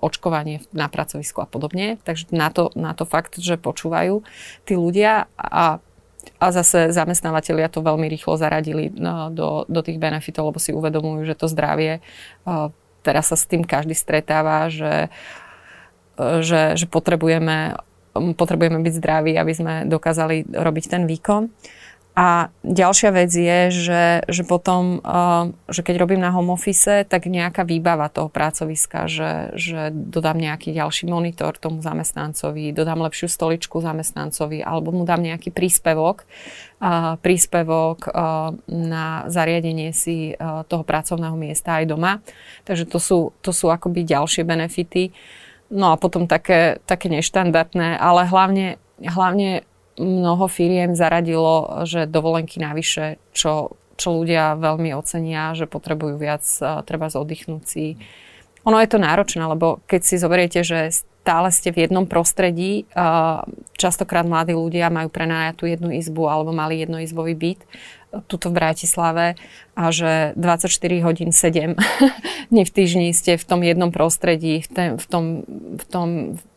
očkovanie na pracovisku a podobne. Takže na to, na to fakt, že počúvajú tí ľudia a a zase zamestnávateľia to veľmi rýchlo zaradili no, do, do tých benefitov, lebo si uvedomujú, že to zdravie, teraz sa s tým každý stretáva, že, že, že potrebujeme, potrebujeme byť zdraví, aby sme dokázali robiť ten výkon. A ďalšia vec je, že, že potom, uh, že keď robím na home office, tak nejaká výbava toho pracoviska, že, že dodám nejaký ďalší monitor tomu zamestnancovi, dodám lepšiu stoličku zamestnancovi, alebo mu dám nejaký príspevok, príspevok uh, na zariadenie si uh, toho pracovného miesta aj doma. Takže to sú, to sú akoby ďalšie benefity. No a potom také, také neštandardné, ale hlavne, hlavne mnoho firiem zaradilo, že dovolenky navyše, čo, čo ľudia veľmi ocenia, že potrebujú viac treba oddychnúť si. Ono je to náročné, lebo keď si zoberiete, že stále ste v jednom prostredí, častokrát mladí ľudia majú prenajatú jednu izbu alebo mali jednoizbový byt, tuto v Bratislave a že 24 hodín 7 dní v týždni ste v tom jednom prostredí, v, ten, v, tom, v tom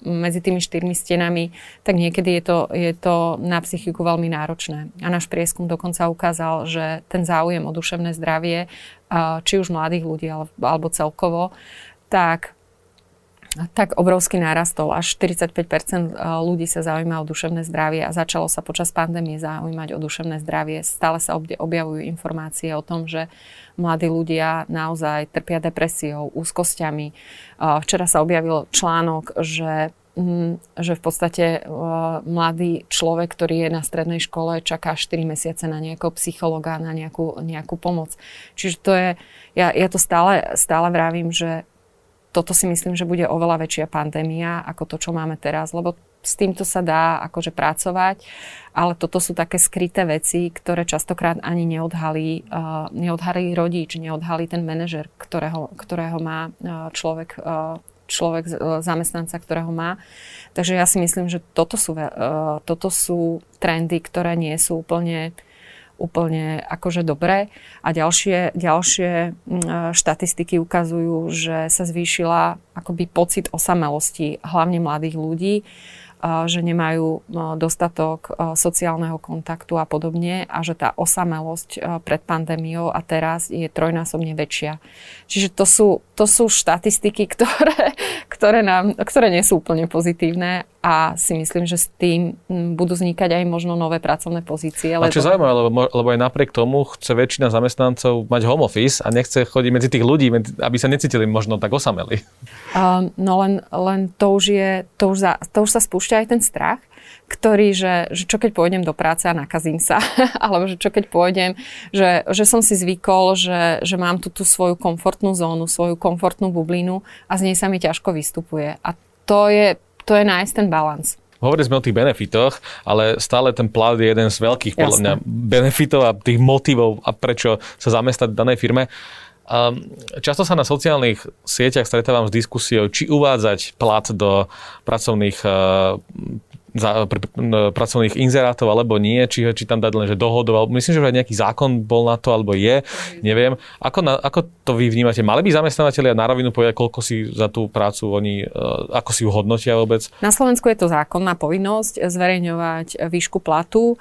medzi tými štyrmi stenami, tak niekedy je to, je to na psychiku veľmi náročné. A náš prieskum dokonca ukázal, že ten záujem o duševné zdravie, či už mladých ľudí alebo celkovo, tak tak obrovsky narastol. Až 45% eh, ľudí sa zaujíma o duševné zdravie a začalo sa počas pandémie zaujímať o duševné zdravie. Stále sa objavujú informácie o tom, že mladí ľudia naozaj trpia depresiou, úzkosťami. Eh, včera sa objavil článok, že mm, že v podstate uh, mladý človek, ktorý je na strednej škole, čaká 4 mesiace na nejakého psychologa, na nejakú, nejakú pomoc. Čiže to je, ja, ja to stále, stále vravím, že toto si myslím, že bude oveľa väčšia pandémia ako to, čo máme teraz, lebo s týmto sa dá akože pracovať, ale toto sú také skryté veci, ktoré častokrát ani neodhalí, uh, neodhalí rodič, neodhalí ten manažer, ktorého, ktorého má uh, človek, uh, človek, uh, zamestnanca, ktorého má. Takže ja si myslím, že toto sú, uh, toto sú trendy, ktoré nie sú úplne uh, úplne akože dobré. A ďalšie, ďalšie mm, e, štatistiky ukazujú, že sa zvýšila akoby pocit osamelosti hlavne mladých ľudí že nemajú dostatok sociálneho kontaktu a podobne a že tá osamelosť pred pandémiou a teraz je trojnásobne väčšia. Čiže to sú, to sú štatistiky, ktoré, ktoré, nám, ktoré nie sú úplne pozitívne a si myslím, že s tým budú vznikať aj možno nové pracovné pozície. A čo zaujímavé, lebo, lebo aj napriek tomu chce väčšina zamestnancov mať home office a nechce chodiť medzi tých ľudí, aby sa necítili možno tak osameli. Um, no len, len to už je, to už, za, to už sa spúšťa aj ten strach, ktorý, že, že čo keď pôjdem do práce a nakazím sa, alebo že čo keď pôjdem, že, že som si zvykol, že, že mám tu tú svoju komfortnú zónu, svoju komfortnú bublinu a z nej sa mi ťažko vystupuje. A to je, to je nájsť ten balans. Hovorili sme o tých benefitoch, ale stále ten plat je jeden z veľkých podľa mňa benefitov a tých motivov a prečo sa zamestnať v danej firme. Um, často sa na sociálnych sieťach stretávam s diskusiou, či uvádzať plat do pracovných uh, za, pr, pr, pracovných inzerátov alebo nie, či, či tam dať len, že dohodov, alebo myslím, že aj nejaký zákon bol na to, alebo je, neviem. Ako, na, ako to vy vnímate? Mali by zamestnávateľia na rovinu povedať, koľko si za tú prácu oni, uh, ako si ju hodnotia vôbec? Na Slovensku je to zákonná povinnosť zverejňovať výšku platu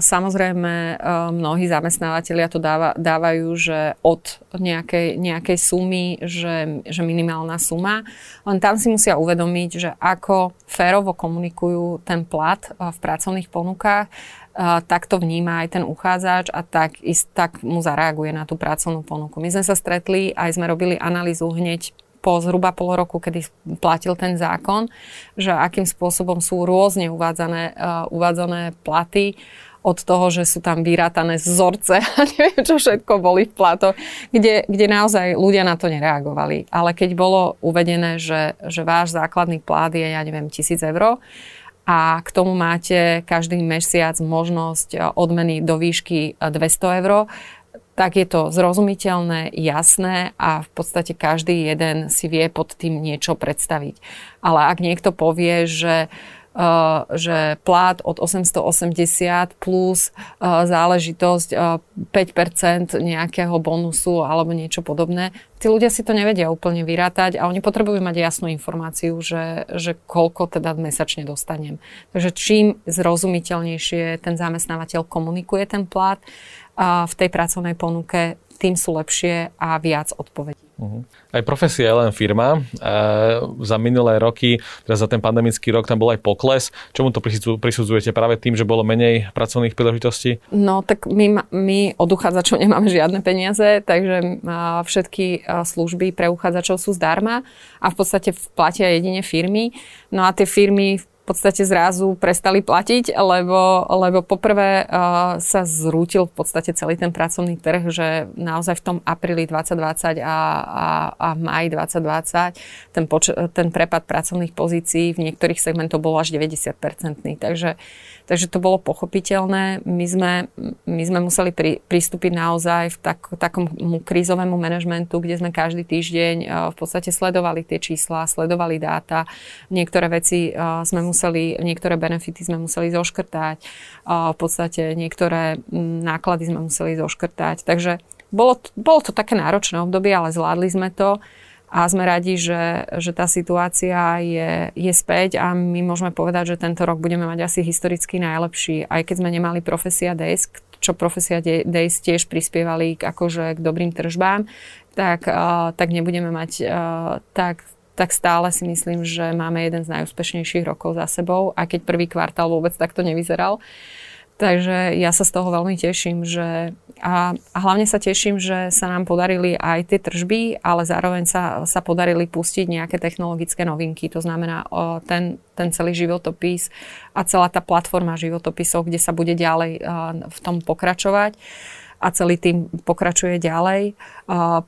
Samozrejme, mnohí zamestnávateľia to dáva, dávajú, že od nejakej, nejakej sumy, že, že minimálna suma. Len tam si musia uvedomiť, že ako férovo komunikujú ten plat v pracovných ponukách, tak to vníma aj ten uchádzač a tak, tak mu zareaguje na tú pracovnú ponuku. My sme sa stretli, aj sme robili analýzu hneď po zhruba pol roku, kedy platil ten zákon, že akým spôsobom sú rôzne uvádzané, uh, uvádzané platy od toho, že sú tam vyrátané vzorce a neviem, čo všetko boli v platoch, kde, kde naozaj ľudia na to nereagovali. Ale keď bolo uvedené, že, že váš základný plát je, ja neviem, tisíc eur, a k tomu máte každý mesiac možnosť odmeny do výšky 200 eur, tak je to zrozumiteľné, jasné a v podstate každý jeden si vie pod tým niečo predstaviť. Ale ak niekto povie, že že plát od 880 plus uh, záležitosť uh, 5% nejakého bonusu alebo niečo podobné. Tí ľudia si to nevedia úplne vyrátať a oni potrebujú mať jasnú informáciu, že, že koľko teda mesačne dostanem. Takže čím zrozumiteľnejšie ten zamestnávateľ komunikuje ten plát, v tej pracovnej ponuke, tým sú lepšie a viac odpovedí. Uh-huh. Aj profesia je len firma. E, za minulé roky, teda za ten pandemický rok, tam bol aj pokles. Čomu to prisudzujete? Práve tým, že bolo menej pracovných príležitostí? No tak my, my od uchádzačov nemáme žiadne peniaze, takže všetky služby pre uchádzačov sú zdarma a v podstate platia jedine firmy. No a tie firmy v podstate zrazu prestali platiť, lebo, lebo poprvé uh, sa zrútil v podstate celý ten pracovný trh, že naozaj v tom apríli 2020 a, a, a maji 2020 ten, poč- ten prepad pracovných pozícií v niektorých segmentoch bol až 90-percentný. Takže Takže to bolo pochopiteľné. My sme, my sme museli pri, pristúpiť naozaj v tak, takom krízovému manažmentu, kde sme každý týždeň uh, v podstate sledovali tie čísla, sledovali dáta. Niektoré veci uh, sme museli, niektoré benefity sme museli zoškrtať. Uh, v podstate niektoré náklady sme museli zoškrtať. Takže bolo, bolo to také náročné obdobie, ale zvládli sme to a sme radi, že, že tá situácia je, je späť a my môžeme povedať, že tento rok budeme mať asi historicky najlepší, aj keď sme nemali Profesia Days, čo Profesia Days tiež prispievali k, akože k dobrým tržbám, tak, uh, tak nebudeme mať uh, tak tak stále si myslím, že máme jeden z najúspešnejších rokov za sebou, a keď prvý kvartál vôbec takto nevyzeral. Takže ja sa z toho veľmi teším, že a, a hlavne sa teším, že sa nám podarili aj tie tržby, ale zároveň sa, sa podarili pustiť nejaké technologické novinky. To znamená o, ten, ten celý životopis a celá tá platforma životopisov, kde sa bude ďalej a, v tom pokračovať a celý tým pokračuje ďalej.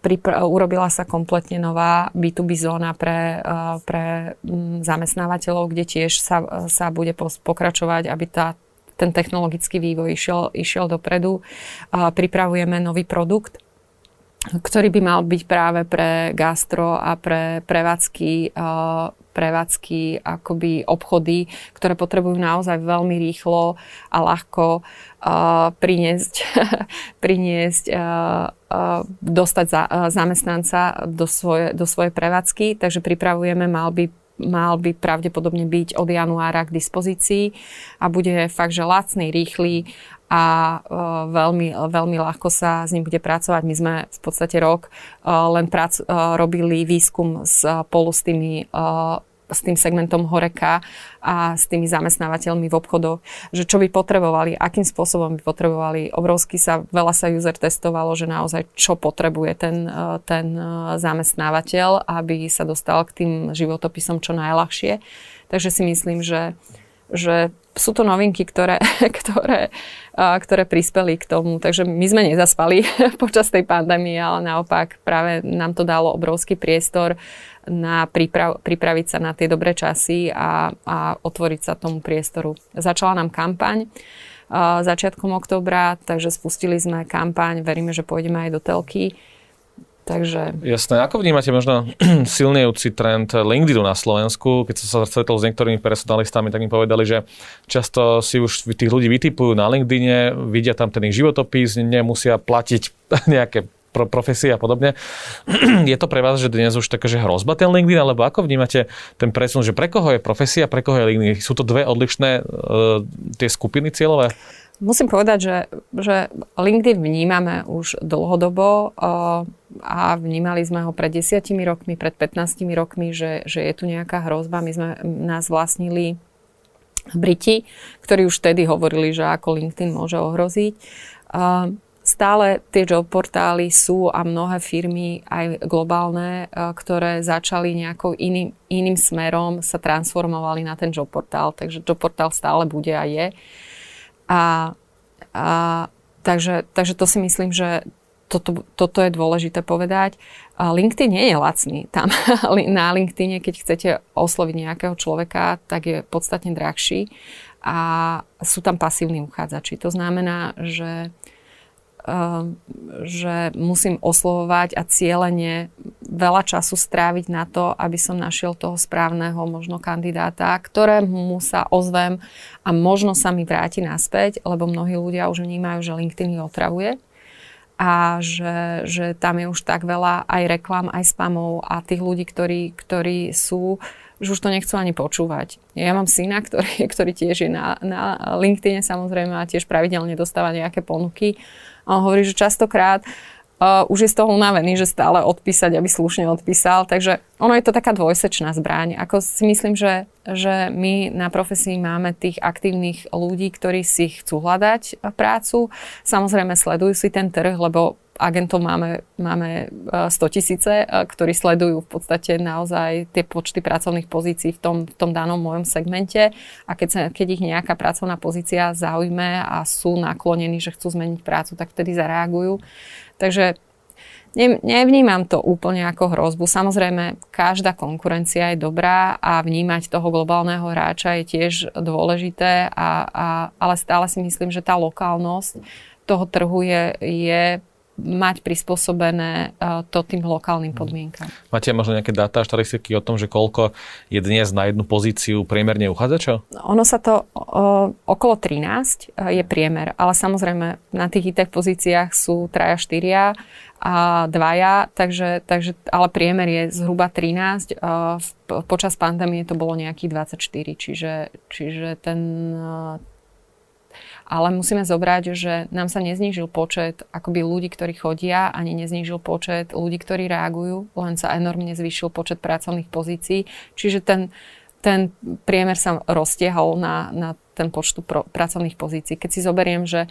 Pripra- urobila sa kompletne nová B2B zóna pre, pre zamestnávateľov, kde tiež sa, sa bude pokračovať, aby tá ten technologický vývoj išiel, išiel dopredu. Pripravujeme nový produkt, ktorý by mal byť práve pre gastro a pre prevádzky, prevádzky akoby obchody, ktoré potrebujú naozaj veľmi rýchlo a ľahko priniesť, priniesť dostať zamestnanca do, svoje, do svojej prevádzky. Takže pripravujeme, mal by mal by pravdepodobne byť od januára k dispozícii a bude fakt, že lacný, rýchly a uh, veľmi, veľmi ľahko sa s ním bude pracovať. My sme v podstate rok uh, len prac, uh, robili výskum spolu s tými s tým segmentom Horeka a s tými zamestnávateľmi v obchodoch, že čo by potrebovali, akým spôsobom by potrebovali. Obrovsky sa, veľa sa user testovalo, že naozaj čo potrebuje ten, e, ten e, zamestnávateľ, aby sa dostal k tým životopisom čo najľahšie. Takže si myslím, že, že sú to novinky, ktoré, ktoré, ktoré prispeli k tomu. Takže my sme nezaspali počas tej pandémie, ale naopak práve nám to dalo obrovský priestor na priprav, pripraviť sa na tie dobré časy a, a otvoriť sa tomu priestoru. Začala nám kampaň začiatkom oktobra, takže spustili sme kampaň, veríme, že pôjdeme aj do telky. Takže... Jasné. Ako vnímate možno silnejúci trend LinkedInu na Slovensku? Keď som sa stretol s niektorými personalistami, tak mi povedali, že často si už tých ľudí vytipujú na LinkedIne, vidia tam ten ich životopis, nemusia platiť nejaké pro, profesie a podobne. je to pre vás, že dnes už také, že hrozba ten LinkedIn, alebo ako vnímate ten presun, že pre koho je profesia, pre koho je LinkedIn? Sú to dve odlišné uh, tie skupiny cieľové? Musím povedať, že, že LinkedIn vnímame už dlhodobo uh, a vnímali sme ho pred desiatimi rokmi, pred 15 rokmi, že, že je tu nejaká hrozba. My sme nás vlastnili Briti, ktorí už vtedy hovorili, že ako LinkedIn môže ohroziť. Uh, stále tie job portály sú a mnohé firmy, aj globálne, e, ktoré začali nejakou iným, iným smerom, sa transformovali na ten job portál. Takže job portál stále bude a je. A, a takže, takže to si myslím, že toto, toto je dôležité povedať. LinkedIn nie je lacný. Tam na LinkedIne, keď chcete osloviť nejakého človeka, tak je podstatne drahší a sú tam pasívni uchádzači. To znamená, že že musím oslovovať a cieľene veľa času stráviť na to, aby som našiel toho správneho možno kandidáta, ktorému sa ozvem a možno sa mi vráti naspäť, lebo mnohí ľudia už vnímajú, že LinkedIn ich otravuje a že, že tam je už tak veľa aj reklam, aj spamov a tých ľudí, ktorí, ktorí sú že už to nechcú ani počúvať. Ja mám syna, ktorý, ktorý tiež je na, na LinkedIne samozrejme a tiež pravidelne dostáva nejaké ponuky a on hovorí, že častokrát uh, už je z toho unavený, že stále odpísať, aby slušne odpísal. Takže ono je to taká dvojsečná zbraň. Ako si myslím, že, že my na profesii máme tých aktívnych ľudí, ktorí si chcú hľadať prácu. Samozrejme sledujú si ten trh, lebo agentov máme, máme 100 e, tisíce, e, ktorí sledujú v podstate naozaj tie počty pracovných pozícií v tom, v tom danom mojom segmente a keď, sa, keď ich nejaká pracovná pozícia zaujme a sú naklonení, že chcú zmeniť prácu, tak vtedy zareagujú. Takže ne, nevnímam to úplne ako hrozbu. Samozrejme, každá konkurencia je dobrá a vnímať toho globálneho hráča je tiež dôležité, a, a, ale stále si myslím, že tá lokálnosť toho trhu je, je mať prispôsobené e, to tým lokálnym podmienkam. Máte možno nejaké dáta, štatistiky o tom, že koľko je dnes na jednu pozíciu priemerne uchádzačov? Ono sa to o, okolo 13 e, je priemer, ale samozrejme na tých IT pozíciách sú traja, štyria a dvaja, takže, takže, ale priemer je zhruba 13. E, počas pandémie to bolo nejakých 24, čiže, čiže ten, ale musíme zobrať, že nám sa neznížil počet akoby ľudí, ktorí chodia, ani neznížil počet ľudí, ktorí reagujú, len sa enormne zvýšil počet pracovných pozícií. Čiže ten, ten priemer sa roztiehol na, na ten počtu pro, pracovných pozícií. Keď si zoberiem, že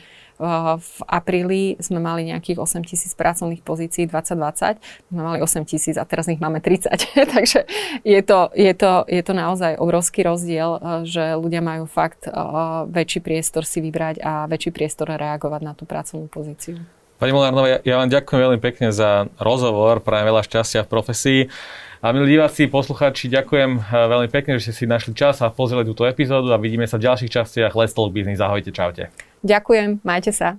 v apríli sme mali nejakých 8 tisíc pracovných pozícií 2020, sme mali 8 tisíc a teraz ich máme 30. Takže je to, je, to, je to naozaj obrovský rozdiel, e, že ľudia majú fakt e, väčší priestor si vybrať a väčší priestor reagovať na tú pracovnú pozíciu. Pani Molárnová, ja vám ďakujem veľmi pekne za rozhovor, prajem veľa šťastia v profesii. A milí diváci, poslucháči, ďakujem e, veľmi pekne, že ste si našli čas a pozreli túto epizódu a vidíme sa v ďalších častiach Let's Talk Business. Ahojte, čaute. Ďakujem, majte sa.